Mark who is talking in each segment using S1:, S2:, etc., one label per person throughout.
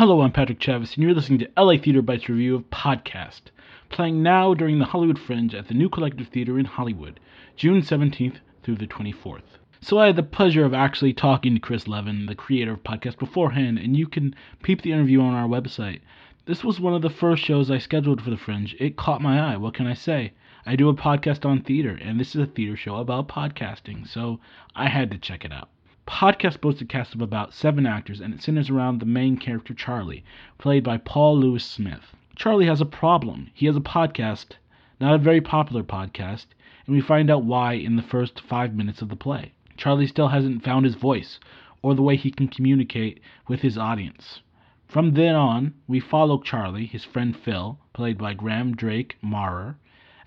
S1: Hello, I'm Patrick Chavis, and you're listening to LA Theater Bites review of Podcast, playing now during the Hollywood Fringe at the New Collective Theater in Hollywood, June 17th through the 24th. So I had the pleasure of actually talking to Chris Levin, the creator of Podcast, beforehand, and you can peep the interview on our website. This was one of the first shows I scheduled for the Fringe. It caught my eye. What can I say? I do a podcast on theater, and this is a theater show about podcasting, so I had to check it out. Podcast boasts a cast of about seven actors, and it centers around the main character, Charlie, played by Paul Lewis Smith. Charlie has a problem. He has a podcast, not a very popular podcast, and we find out why in the first five minutes of the play. Charlie still hasn't found his voice, or the way he can communicate with his audience. From then on, we follow Charlie, his friend Phil, played by Graham Drake Maurer,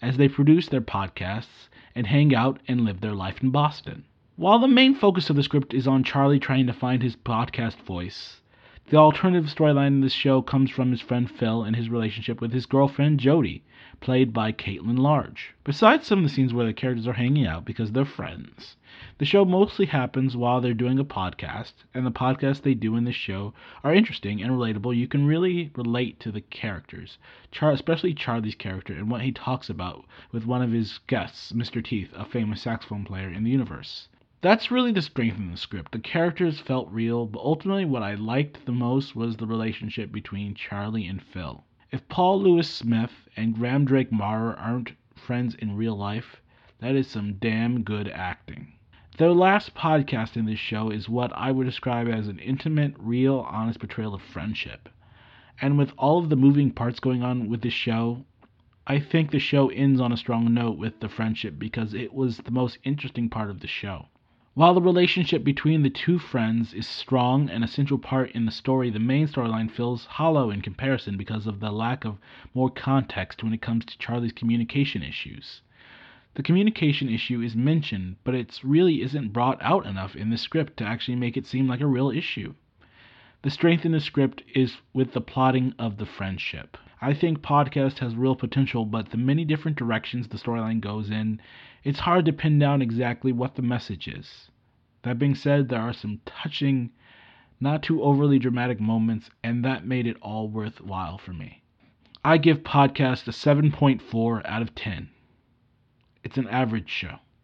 S1: as they produce their podcasts and hang out and live their life in Boston. While the main focus of the script is on Charlie trying to find his podcast voice, the alternative storyline in this show comes from his friend Phil and his relationship with his girlfriend Jody, played by Caitlin Large. Besides some of the scenes where the characters are hanging out because they're friends, the show mostly happens while they're doing a podcast, and the podcasts they do in this show are interesting and relatable. You can really relate to the characters, Char- especially Charlie's character and what he talks about with one of his guests, Mr. Teeth, a famous saxophone player in the universe. That's really the strength in the script. The characters felt real, but ultimately what I liked the most was the relationship between Charlie and Phil. If Paul Lewis Smith and Graham Drake Maurer aren't friends in real life, that is some damn good acting. Their last podcast in this show is what I would describe as an intimate, real, honest portrayal of friendship. And with all of the moving parts going on with this show, I think the show ends on a strong note with the friendship because it was the most interesting part of the show. While the relationship between the two friends is strong and a central part in the story, the main storyline feels hollow in comparison because of the lack of more context when it comes to Charlie's communication issues. The communication issue is mentioned, but it really isn't brought out enough in the script to actually make it seem like a real issue. The strength in the script is with the plotting of the friendship. I think podcast has real potential, but the many different directions the storyline goes in, it's hard to pin down exactly what the message is. That being said, there are some touching, not too overly dramatic moments, and that made it all worthwhile for me. I give podcast a 7.4 out of 10. It's an average show.